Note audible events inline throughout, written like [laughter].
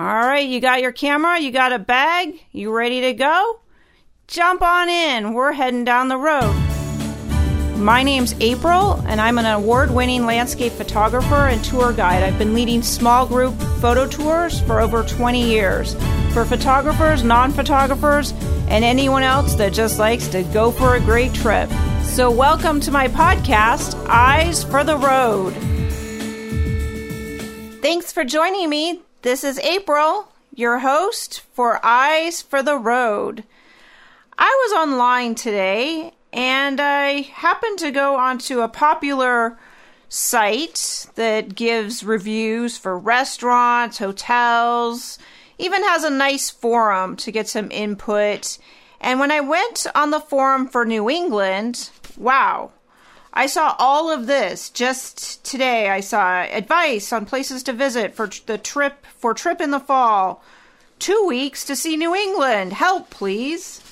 All right, you got your camera, you got a bag, you ready to go? Jump on in. We're heading down the road. My name's April, and I'm an award winning landscape photographer and tour guide. I've been leading small group photo tours for over 20 years for photographers, non photographers, and anyone else that just likes to go for a great trip. So, welcome to my podcast, Eyes for the Road. Thanks for joining me. This is April, your host for Eyes for the Road. I was online today and I happened to go onto a popular site that gives reviews for restaurants, hotels, even has a nice forum to get some input. And when I went on the forum for New England, wow, I saw all of this just today. I saw advice on places to visit for the trip for trip in the fall. Two weeks to see New England. Help, please.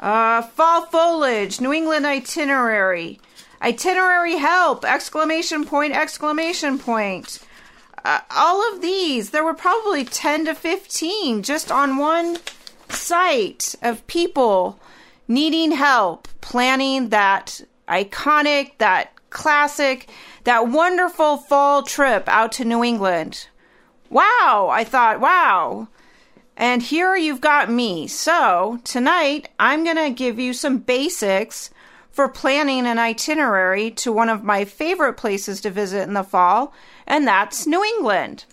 Uh, fall foliage, New England itinerary. Itinerary help! Exclamation point, exclamation point. Uh, all of these, there were probably 10 to 15 just on one site of people needing help planning that iconic, that classic, that wonderful fall trip out to New England. Wow, I thought, wow. And here you've got me. So, tonight I'm going to give you some basics for planning an itinerary to one of my favorite places to visit in the fall, and that's New England.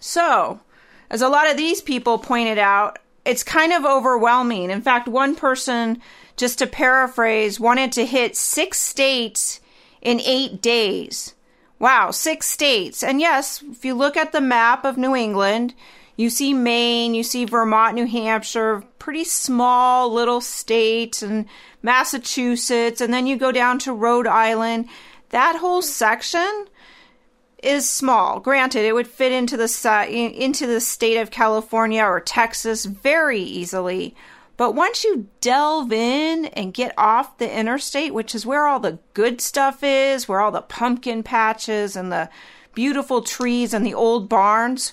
So, as a lot of these people pointed out, it's kind of overwhelming. In fact, one person just to paraphrase, wanted to hit six states in eight days. Wow, six states. And yes, if you look at the map of New England, you see Maine, you see Vermont, New Hampshire, pretty small little states, and Massachusetts, and then you go down to Rhode Island. That whole section is small. Granted, it would fit into the into the state of California or Texas very easily. But once you delve in and get off the interstate, which is where all the good stuff is, where all the pumpkin patches and the beautiful trees and the old barns,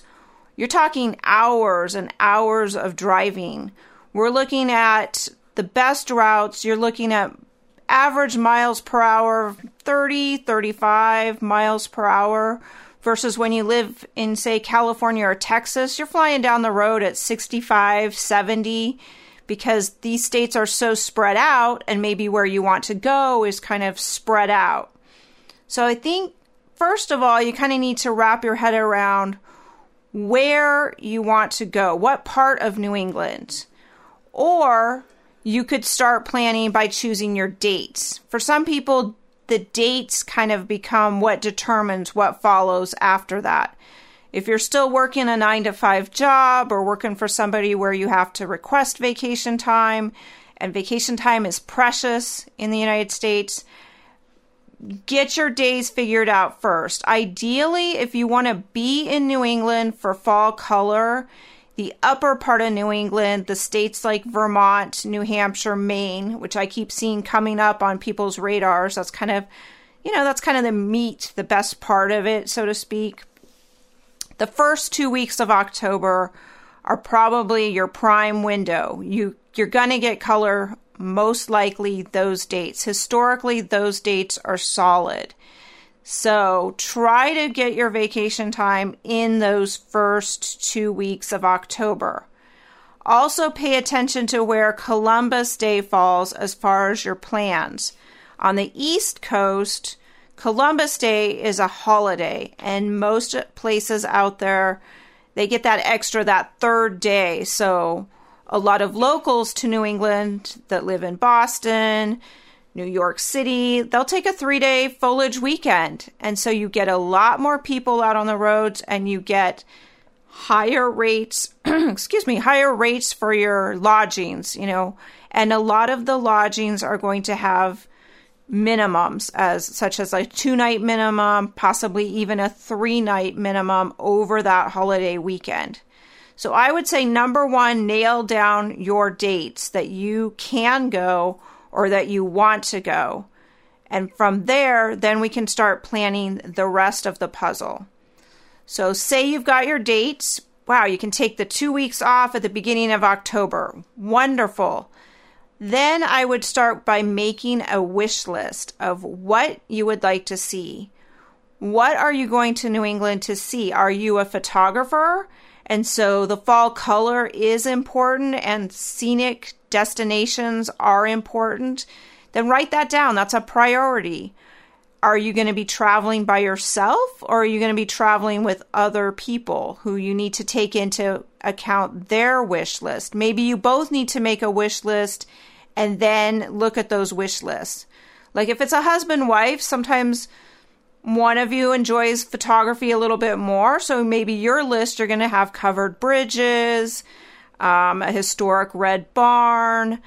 you're talking hours and hours of driving. We're looking at the best routes. You're looking at average miles per hour 30, 35 miles per hour versus when you live in, say, California or Texas, you're flying down the road at 65, 70 because these states are so spread out, and maybe where you want to go is kind of spread out. So I think, first of all, you kind of need to wrap your head around where you want to go, what part of New England. Or you could start planning by choosing your dates. For some people, the dates kind of become what determines what follows after that. If you're still working a nine to five job or working for somebody where you have to request vacation time, and vacation time is precious in the United States, get your days figured out first. Ideally, if you want to be in New England for fall color, the upper part of New England, the states like Vermont, New Hampshire, Maine, which I keep seeing coming up on people's radars, that's kind of, you know, that's kind of the meat, the best part of it, so to speak the first two weeks of October are probably your prime window. You you're gonna get color most likely those dates. Historically, those dates are solid. So try to get your vacation time in those first two weeks of October. Also, pay attention to where Columbus Day falls as far as your plans. On the East Coast, Columbus Day is a holiday, and most places out there they get that extra that third day. So a lot of locals to New England that live in Boston, New York City, they'll take a 3-day foliage weekend. And so you get a lot more people out on the roads and you get higher rates, [clears throat] excuse me, higher rates for your lodgings, you know. And a lot of the lodgings are going to have minimums as such as a two night minimum, possibly even a three night minimum over that holiday weekend. So I would say number one, nail down your dates that you can go or that you want to go. And from there, then we can start planning the rest of the puzzle. So, say you've got your dates, wow, you can take the two weeks off at the beginning of October. Wonderful. Then I would start by making a wish list of what you would like to see. What are you going to New England to see? Are you a photographer? And so the fall color is important and scenic destinations are important. Then write that down. That's a priority. Are you going to be traveling by yourself or are you going to be traveling with other people who you need to take into account their wish list? Maybe you both need to make a wish list and then look at those wish lists. Like if it's a husband wife, sometimes one of you enjoys photography a little bit more. So maybe your list, you're going to have covered bridges, um, a historic red barn,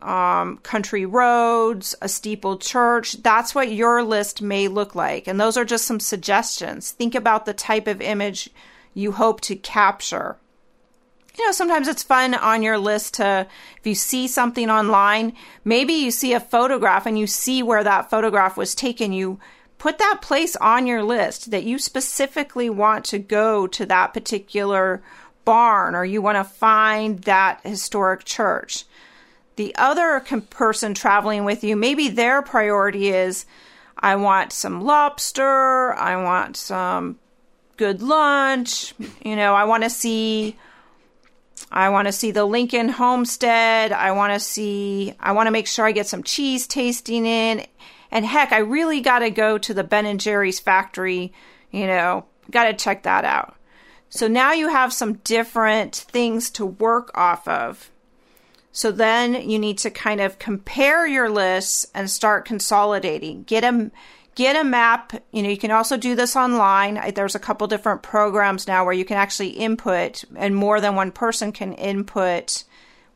um, country roads, a steeple church. That's what your list may look like. And those are just some suggestions. Think about the type of image you hope to capture you know, sometimes it's fun on your list to, if you see something online, maybe you see a photograph and you see where that photograph was taken, you put that place on your list that you specifically want to go to that particular barn or you want to find that historic church. The other person traveling with you, maybe their priority is I want some lobster, I want some good lunch, you know, I want to see I want to see the Lincoln Homestead. I want to see, I want to make sure I get some cheese tasting in. And heck, I really got to go to the Ben and Jerry's factory. You know, got to check that out. So now you have some different things to work off of. So then you need to kind of compare your lists and start consolidating. Get them get a map. You know, you can also do this online. There's a couple different programs now where you can actually input, and more than one person can input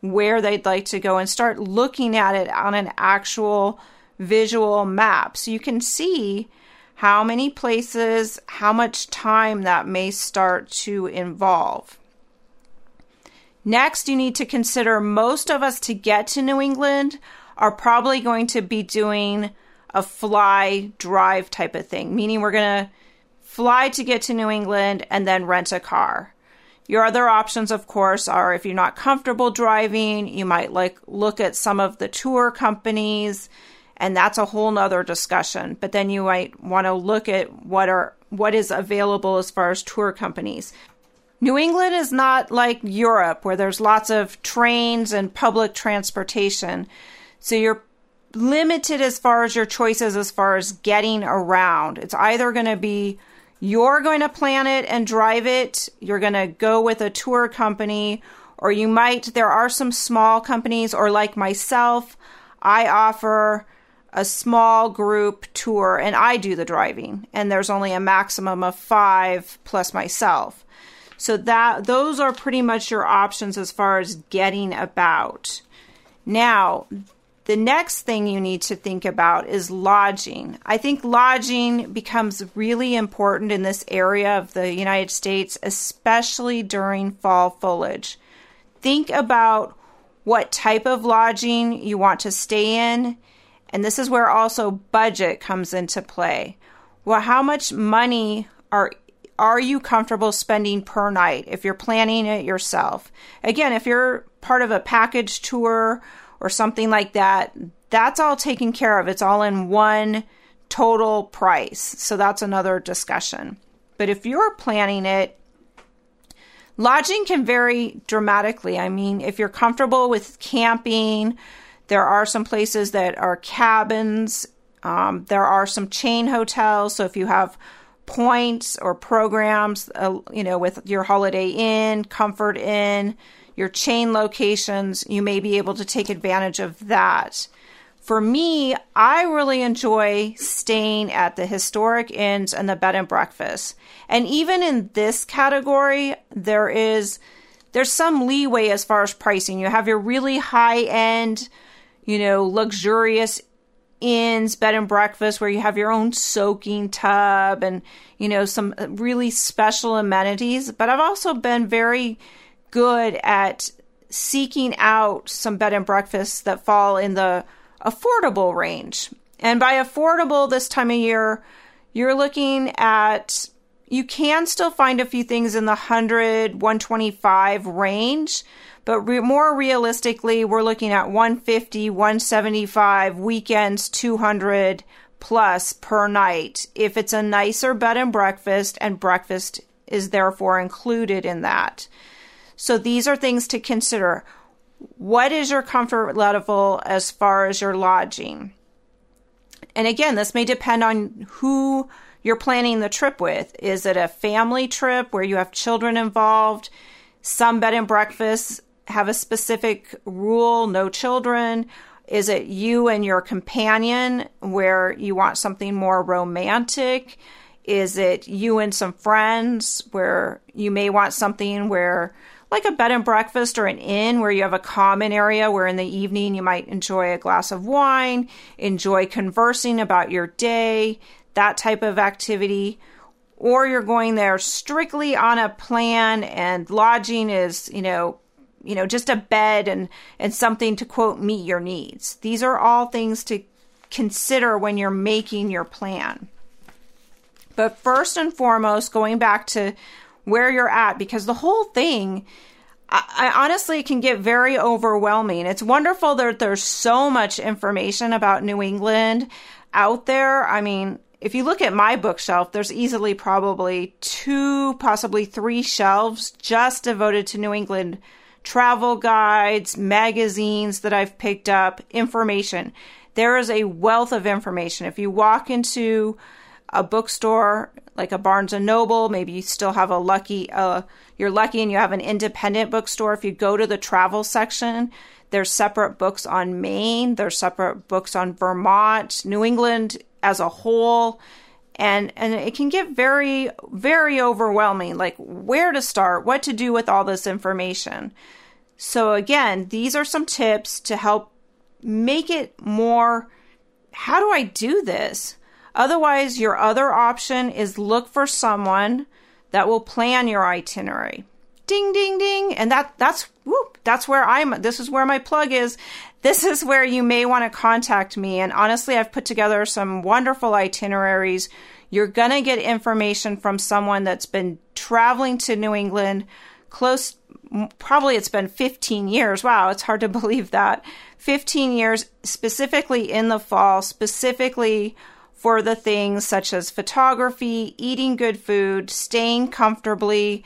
where they'd like to go and start looking at it on an actual visual map. So you can see how many places, how much time that may start to involve. Next, you need to consider most of us to get to New England are probably going to be doing a fly drive type of thing, meaning we're going to fly to get to New England and then rent a car. Your other options, of course, are if you're not comfortable driving, you might like look at some of the tour companies, and that's a whole nother discussion. But then you might want to look at what are what is available as far as tour companies. New England is not like Europe where there's lots of trains and public transportation. So you're limited as far as your choices as far as getting around. It's either going to be you're going to plan it and drive it, you're going to go with a tour company, or you might, there are some small companies, or like myself, I offer a small group tour and I do the driving, and there's only a maximum of five plus myself. So that those are pretty much your options as far as getting about. Now, the next thing you need to think about is lodging. I think lodging becomes really important in this area of the United States, especially during fall foliage. Think about what type of lodging you want to stay in, and this is where also budget comes into play. Well, how much money are are you comfortable spending per night if you're planning it yourself? Again, if you're part of a package tour or something like that, that's all taken care of. It's all in one total price. So that's another discussion. But if you're planning it, lodging can vary dramatically. I mean, if you're comfortable with camping, there are some places that are cabins. Um, there are some chain hotels. So if you have points or programs, uh, you know, with your Holiday Inn, Comfort Inn, your chain locations, you may be able to take advantage of that. For me, I really enjoy staying at the historic inns and the bed and breakfast. And even in this category, there is there's some leeway as far as pricing. You have your really high end, you know, luxurious inns, bed and breakfast where you have your own soaking tub and, you know, some really special amenities. But I've also been very good at seeking out some bed and breakfasts that fall in the affordable range. And by affordable this time of year, you're looking at you can still find a few things in the 100, 125 range, but re- more realistically, we're looking at 150, 175, weekends 200 plus per night if it's a nicer bed and breakfast, and breakfast is therefore included in that. So these are things to consider. What is your comfort level as far as your lodging? And again, this may depend on who you're planning the trip with. Is it a family trip where you have children involved? Some bed and breakfasts have a specific rule no children. Is it you and your companion where you want something more romantic? Is it you and some friends where you may want something where, like a bed and breakfast or an inn, where you have a common area where in the evening you might enjoy a glass of wine, enjoy conversing about your day, that type of activity? Or you're going there strictly on a plan and lodging is, you know, you know, just a bed and, and something to quote meet your needs. These are all things to consider when you're making your plan. But first and foremost, going back to where you're at, because the whole thing, I, honestly can get very overwhelming. It's wonderful that there's so much information about New England out there. I mean, if you look at my bookshelf, there's easily probably two, possibly three shelves just devoted to New England travel guides, magazines that I've picked up, information. There is a wealth of information. If you walk into a bookstore like a Barnes and Noble, maybe you still have a lucky uh, you're lucky and you have an independent bookstore. If you go to the travel section, there's separate books on Maine, there's separate books on Vermont, New England as a whole. And and it can get very very overwhelming like where to start, what to do with all this information. So again, these are some tips to help make it more how do I do this? Otherwise, your other option is look for someone that will plan your itinerary. Ding ding ding. And that that's whoop, that's where I'm this is where my plug is. This is where you may want to contact me and honestly I've put together some wonderful itineraries. You're going to get information from someone that's been traveling to New England close probably it's been 15 years. Wow, it's hard to [laughs] believe that. 15 years specifically in the fall, specifically for the things such as photography, eating good food, staying comfortably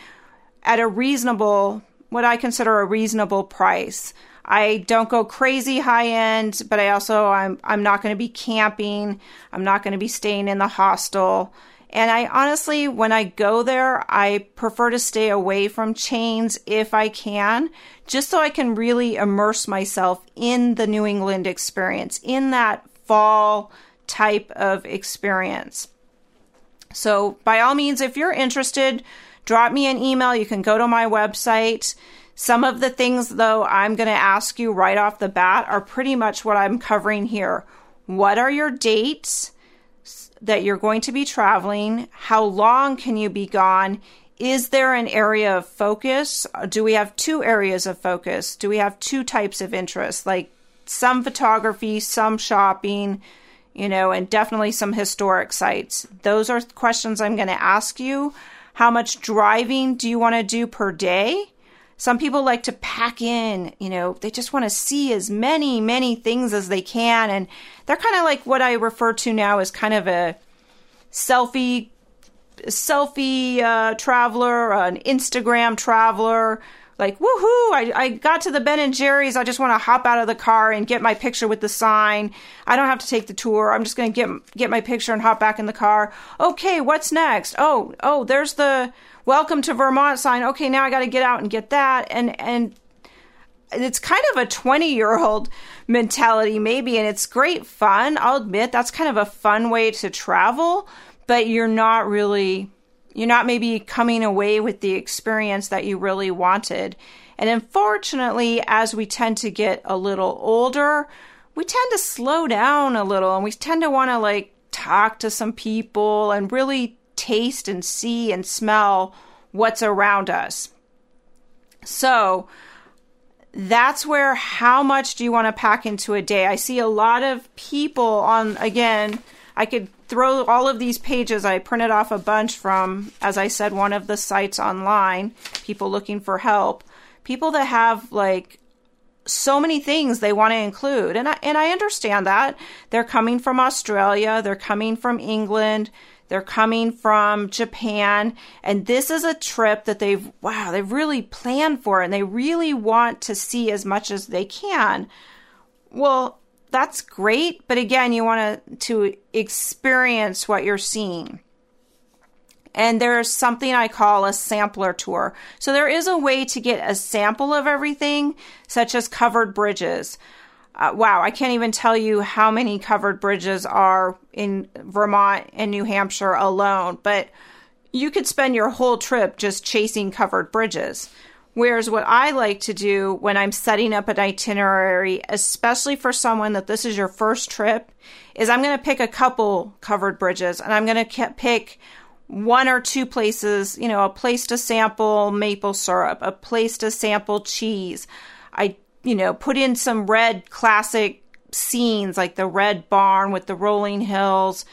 at a reasonable, what I consider a reasonable price. I don't go crazy high end, but I also I'm I'm not going to be camping. I'm not going to be staying in the hostel. And I honestly, when I go there, I prefer to stay away from chains if I can, just so I can really immerse myself in the New England experience, in that fall type of experience. So, by all means, if you're interested, drop me an email. You can go to my website. Some of the things, though, I'm going to ask you right off the bat are pretty much what I'm covering here. What are your dates that you're going to be traveling? How long can you be gone? Is there an area of focus? Do we have two areas of focus? Do we have two types of interest, like some photography, some shopping? You know, and definitely some historic sites. Those are questions I'm going to ask you. How much driving do you want to do per day? Some people like to pack in, you know, they just want to see as many, many things as they can. And they're kind of like what I refer to now as kind of a selfie, selfie uh, traveler, an Instagram traveler like woohoo I, I got to the ben and jerry's. I just want to hop out of the car and get my picture with the sign. I don't have to take the tour. I'm just going to get get my picture and hop back in the car. Okay what's next? Oh oh there's the welcome to vermont sign. Okay now i got to get out and get that. And and it's kind of a 20 year old mentality maybe and it's great fun. I'll admit that's kind of a fun way to travel but you're not really you're not maybe coming away with the experience that you really wanted. And unfortunately, as we tend to get a little older, we tend to slow down a little and we tend to want to like talk to some people and really taste and see and smell what's around us. So, that's where how much do you want to pack into a day? I see a lot of people on again, I could throw all of these pages. I printed off a bunch from, as I said, one of the sites online, people looking for help, people that have like so many things they want to include. And I, and I understand that. They're coming from Australia, they're coming from England, they're coming from Japan, and this is a trip that they've wow, they've really planned for and they really want to see as much as they can. Well, that's great, but again, you want to to experience what you're seeing. And there's something I call a sampler tour. So there is a way to get a sample of everything, such as covered bridges. Uh, wow, I can't even tell you how many covered bridges are in Vermont and New Hampshire alone, but you could spend your whole trip just chasing covered bridges. Whereas what I like to do when I'm setting up an itinerary, especially for someone that this is your first trip, is I'm going to pick a couple covered bridges and I'm going to pick one or two places, you know, a place to sample maple syrup, a place to sample cheese. I, you know, put in some red classic scenes like the red barn with the rolling hills.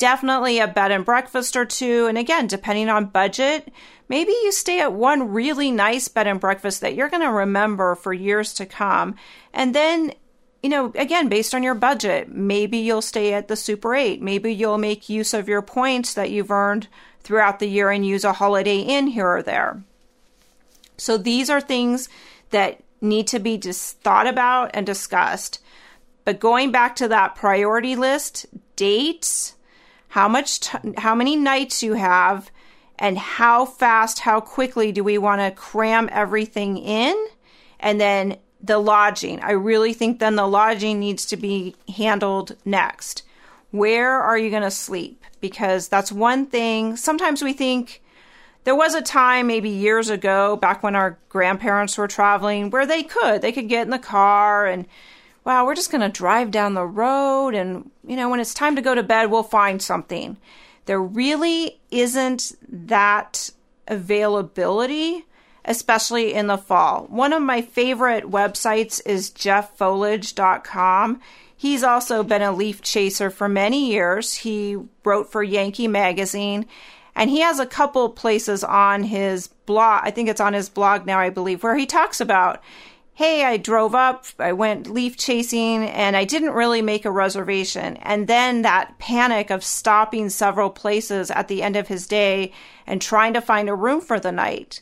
Definitely a bed and breakfast or two. And again, depending on budget, maybe you stay at one really nice bed and breakfast that you're going to remember for years to come. And then, you know, again, based on your budget, maybe you'll stay at the Super 8. Maybe you'll make use of your points that you've earned throughout the year and use a Holiday Inn here or there. So these are things that need to be just thought about and discussed. But going back to that priority list, dates, how much t- how many nights you have, and how fast, how quickly do we want to cram everything in? And then the lodging. I really think then the lodging needs to be handled next. Where are you going to sleep? Because that's one thing. Sometimes we think there was a time maybe years ago, back when our grandparents were traveling, where they could. They could get in the car and, wow, we're just going to drive down the road. And, you know, when it's time to go to bed, we'll find something there really isn't that availability, especially in the fall. One of my favorite websites is jefffoliage.com. He's also been a leaf chaser for many years. He wrote for Yankee Magazine, and he has a couple places on his blog. I think it's on his blog now, I believe, where he talks about hey, I drove up, I went leaf chasing, and I didn't really make a reservation. And then that panic of stopping several places at the end of his day and trying to find a room for the night.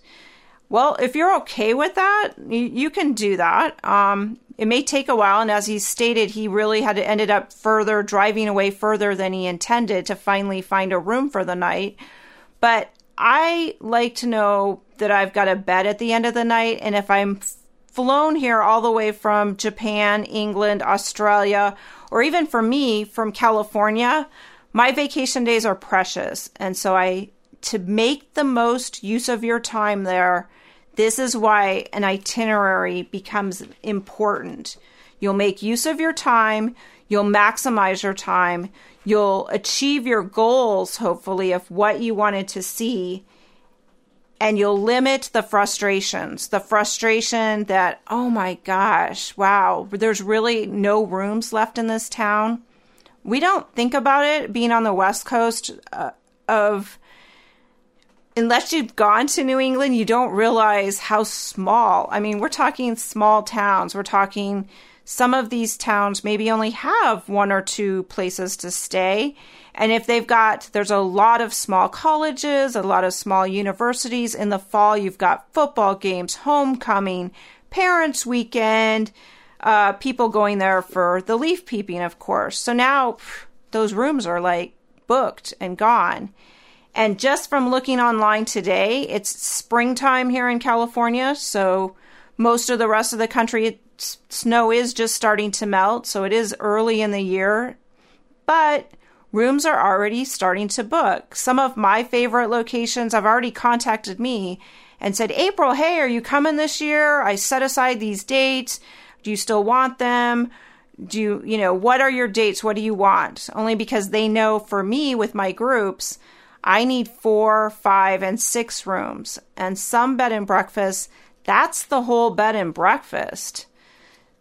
Well, if you're okay with that, you, you can do that. Um, it may take a while, and as he stated, he really had ended up further driving away further than he intended to finally find a room for the night. But I like to know that I've got a bed at the end of the night, and if I'm flown here all the way from Japan, England, Australia, or even for me from California, my vacation days are precious. And so I to make the most use of your time there, this is why an itinerary becomes important. You'll make use of your time, you'll maximize your time, you'll achieve your goals, hopefully, of what you wanted to see, and you'll limit the frustrations. The frustration that, oh my gosh, wow, there's really no rooms left in this town. We don't think about it being on the West Coast uh, of unless you've gone to New England, you don't realize how small. I mean, we're talking small towns. We're talking some of these towns maybe only have one or two places to stay. And if they've got, there's a lot of small colleges, a lot of small universities. In the fall, you've got football games, homecoming, parents' weekend, uh, people going there for the leaf peeping, of course. So now those rooms are like booked and gone. And just from looking online today, it's springtime here in California. So most of the rest of the country, snow is just starting to melt. So it is early in the year. But rooms are already starting to book. Some of my favorite locations have already contacted me and said, April, hey, are you coming this year? I set aside these dates. Do you still want them? Do you, you know, what are your dates? What do you want? Only because they know for me with my groups, I need four, five, and six rooms. And some bed and breakfast, that's the whole bed and breakfast.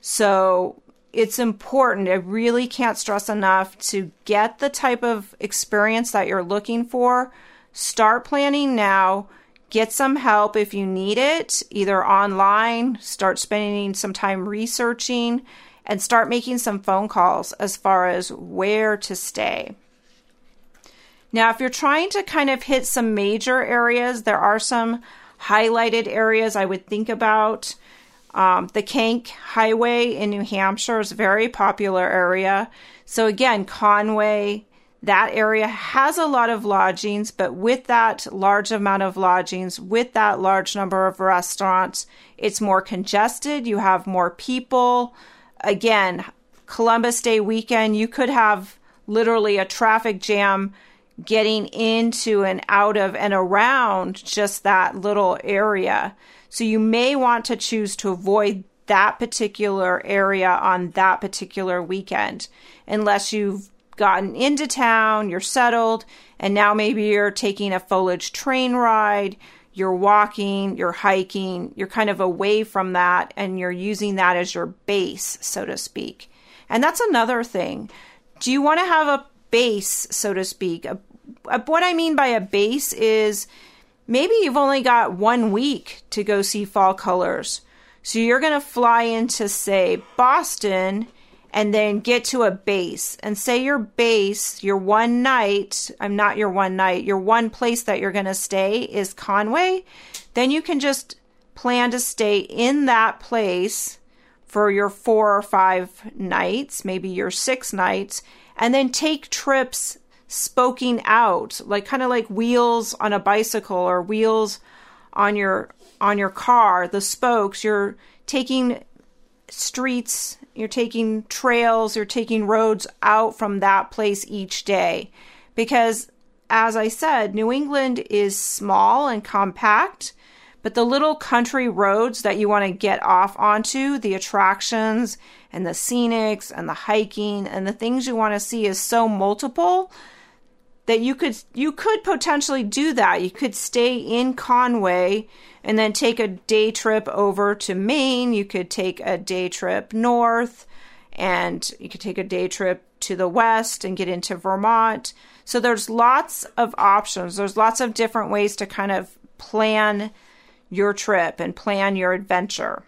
So it's important. I really can't stress enough to get the type of experience that you're looking for. Start planning now. Get some help if you need it, either online, start spending some time researching, and start making some phone calls as far as where to stay. Now, if you're trying to kind of hit some major areas, there are some highlighted areas I would think about. Um, the Kanc Highway in New Hampshire is a very popular area. So, again, Conway, that area has a lot of lodgings, but with that large amount of lodgings, with that large number of restaurants, it's more congested. You have more people. Again, Columbus Day weekend, you could have literally a traffic jam getting into and out of and around just that little area. So you may want to choose to avoid that particular area on that particular weekend unless you've gotten into town, you're settled, and now maybe you're taking a foliage train ride, you're walking, you're hiking, you're kind of away from that and you're using that as your base, so to speak. And that's another thing. Do you want to have a base, so to speak, a what I mean by a base is maybe you've only got one week to go see fall colors. So you're going to fly into, say, Boston and then get to a base. And say your base, your one night, I'm not your one night, your one place that you're going to stay is Conway. Then you can just plan to stay in that place for your four or five nights, maybe your six nights, and then take trips spoking out, like kind of like wheels on a bicycle or wheels on your on your car, the spokes, you're taking streets, you're taking trails, you're taking roads out from that place each day. Because as I said, New England is small and compact, but the little country roads that you want to get off onto, the attractions and the scenics and the hiking and the things you want to see is so multiple that you could you could potentially do that. You could stay in Conway and then take a day trip over to Maine. You could take a day trip north and you could take a day trip to the west and get into Vermont. So there's lots of options. There's lots of different ways to kind of plan your trip and plan your adventure.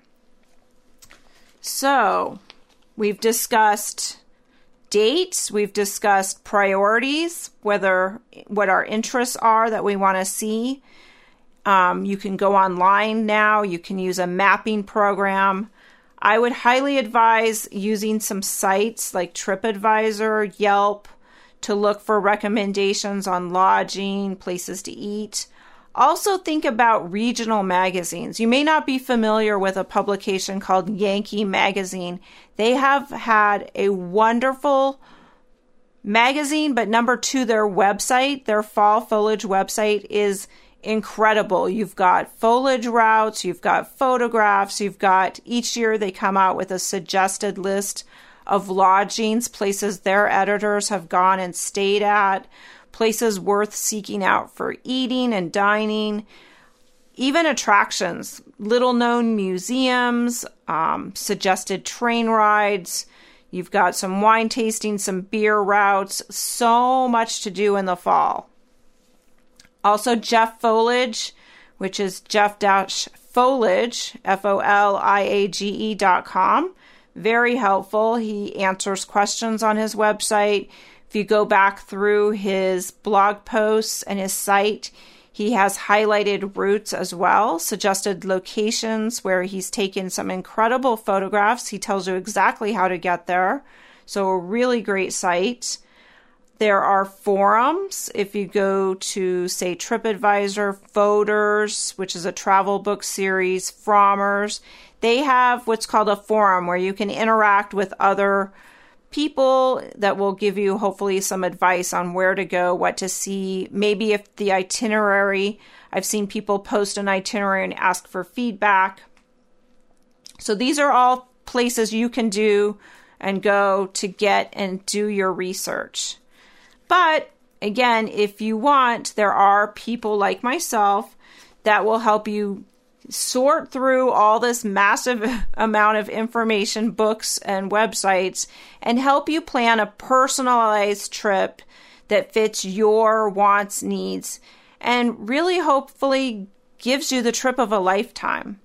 So, we've discussed dates. We've discussed priorities, whether what our interests are that we want to see. Um, you can go online now. You can use a mapping program. I would highly advise using some sites like TripAdvisor, Yelp to look for recommendations on lodging, places to eat. Also, think about regional magazines. You may not be familiar with a publication called Yankee Magazine. They have had a wonderful magazine, but number two, their website, their fall foliage website is incredible. You've got foliage routes, you've got photographs, you've got each year they come out with a suggested list of lodgings, places their editors have gone and stayed at places worth seeking out for eating and dining, even attractions, little known museums, um, suggested train rides. You've got some wine tasting, some beer routes, so much to do in the fall. Also, Jeff Foliage, which is Jeff Foliage, F O L I A G E dot com. Very helpful. He answers questions on his website. If you go back through his blog posts and his site, he has highlighted routes as well, suggested locations where he's taken some incredible photographs. He tells you exactly how to get there. So, a really great site. There are forums. If you go to, say, TripAdvisor, Fodor's, which is a travel book series, Frommer's, they have what's called a forum where you can interact with other people that will give you hopefully some advice on where to go, what to see. Maybe if the itinerary, I've seen people post an itinerary and ask for feedback. So these are all places you can do and go to get and do your research. But again, if you want, there are people like myself that will help you sort through all this massive [laughs] amount of information, books, and websites, and help you plan a personalized trip that fits your wants, needs, and really hopefully gives you the trip of a lifetime.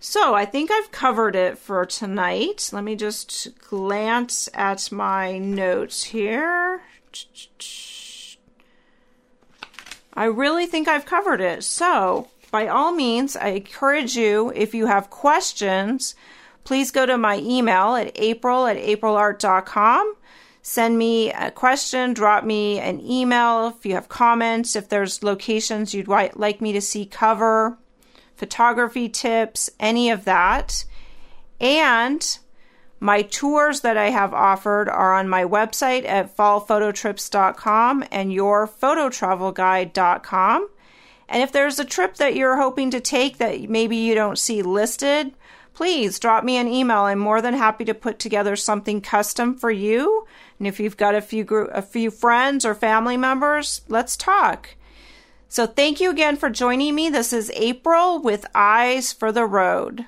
So I think I've covered it for tonight. Let me just glance at my notes here. I really think I've covered it. So, by all means, I encourage you, if you have questions, please go to my email at april at aprilart.com. Send me a question, drop me an email if you have comments, if there's locations you'd like me to see cover photography tips, any of that. And my tours that I have offered are on my website at fallphototrips.com and yourphototravelguide.com. And if there's a trip that you're hoping to take that maybe you don't see listed, please drop me an email. I'm more than happy to put together something custom for you. And if you've got a few group, a few friends or family members, let's talk. So thank you again for joining me. This is April with Eyes for the Road.